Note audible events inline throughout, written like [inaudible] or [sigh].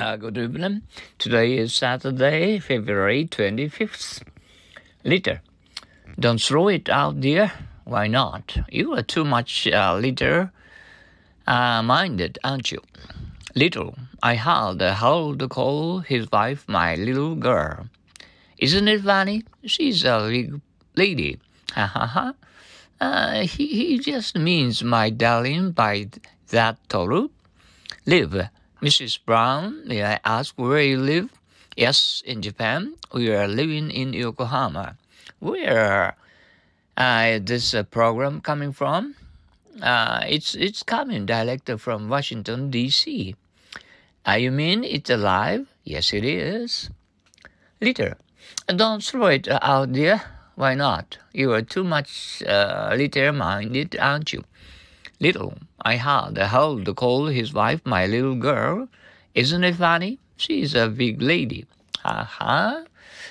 Uh, good evening. Today is Saturday, February 25th. Litter. Don't throw it out there. Why not? You are too much uh, litter uh, minded, aren't you? Little. I heard Harold call his wife my little girl. Isn't it funny? She's a big lady. Ha ha ha. Uh, he, he just means my darling by that Toru. Live. Mrs. Brown, may I ask where you live? Yes, in Japan. We are living in Yokohama. Where uh, this uh, program coming from? Uh, it's it's coming directly from Washington D.C. Uh, you mean it's alive? Yes, it is. Litter. Don't throw it out there. Why not? You are too much uh, litter-minded, aren't you? Little. I heard Harold call his wife my little girl. Isn't it funny? She's a big lady. Ha ha.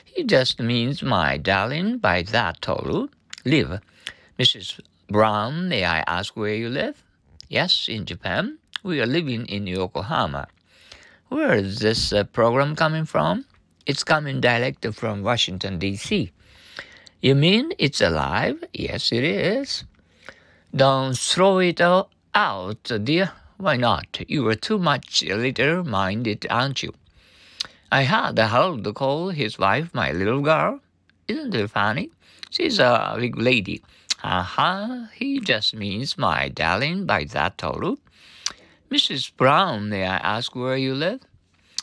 He just means my darling by that Toru. Live. Mrs. Brown, may I ask where you live? Yes, in Japan. We are living in Yokohama. Where is this uh, program coming from? It's coming direct from Washington, D.C. You mean it's alive? Yes, it is. Don't throw it all out, dear. Why not? You are too much little minded, aren't you? I heard Harold call his wife my little girl. Isn't it funny? She's a big lady. Aha, he just means my darling by that Toru. Mrs. Brown, may I ask where you live?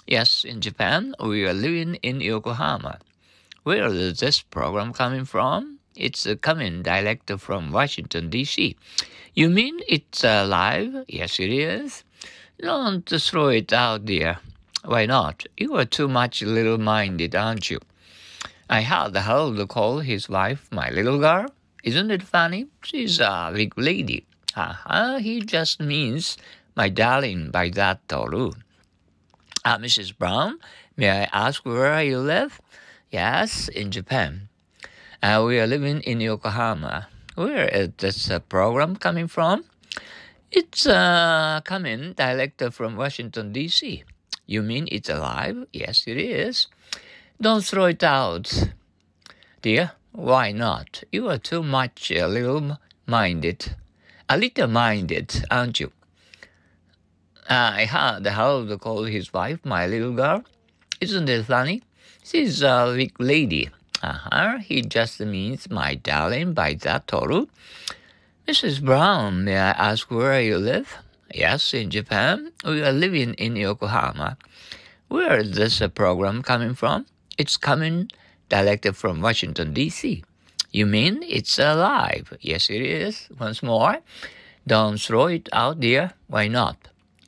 Yes, in Japan. We are living in Yokohama. Where is this program coming from? It's a coming direct from Washington, D.C. You mean it's alive? Yes, it is. Don't throw it out there. Why not? You are too much little minded, aren't you? I had the heard Harold call his wife my little girl. Isn't it funny? She's a big lady. Uh-huh, he just means my darling by that Toru. Uh, Mrs. Brown, may I ask where you live? Yes, in Japan. Uh, we are living in Yokohama. Where is this uh, program coming from? It's uh, coming direct from Washington, D.C. You mean it's alive? Yes, it is. Don't throw it out. Dear, why not? You are too much a little minded. A little minded, aren't you? I heard Harold call his wife my little girl. Isn't it funny? She's a big lady. Uh-huh, he just means my darling by that Toru. Mrs. Brown, may I ask where you live? Yes, in Japan. We are living in Yokohama. Where is this uh, program coming from? It's coming directly from Washington, D.C. You mean it's alive? Yes, it is. Once more, don't throw it out there. Why not?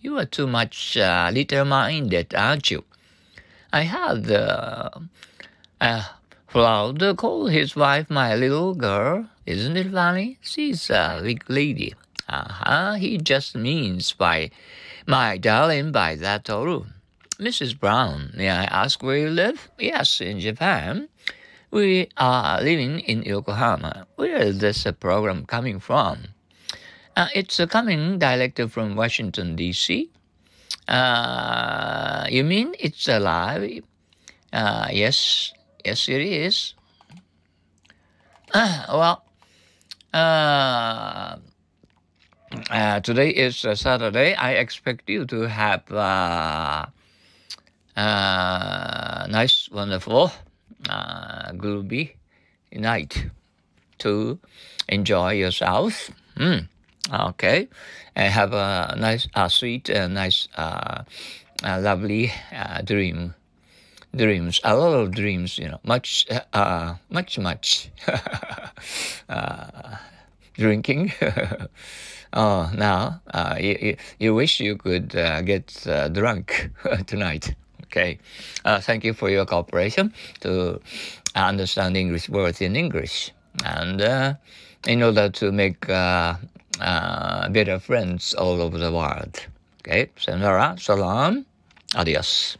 You are too much uh, little-minded, aren't you? I had uh, uh, Cloud called his wife my little girl. Isn't it funny? She's a big lady. Uh-huh, he just means by my darling by that Toru. Mrs. Brown, may I ask where you live? Yes, in Japan. We are living in Yokohama. Where is this program coming from? Uh, it's coming directly from Washington, D.C. Uh, you mean it's alive? Uh, yes, Yes, it is. Uh, well, uh, uh, today is uh, Saturday. I expect you to have a uh, nice, wonderful, gloomy night to enjoy yourself. Mm. Okay, and have a nice, sweet, nice, lovely dream dreams, a lot of dreams, you know, much, uh, much, much [laughs] uh, drinking. [laughs] oh, now uh, you, you wish you could uh, get uh, drunk [laughs] tonight. Okay, uh, thank you for your cooperation to understand English words in English, and uh, in order to make uh, uh, better friends all over the world. Okay, sayonara, salam, adios.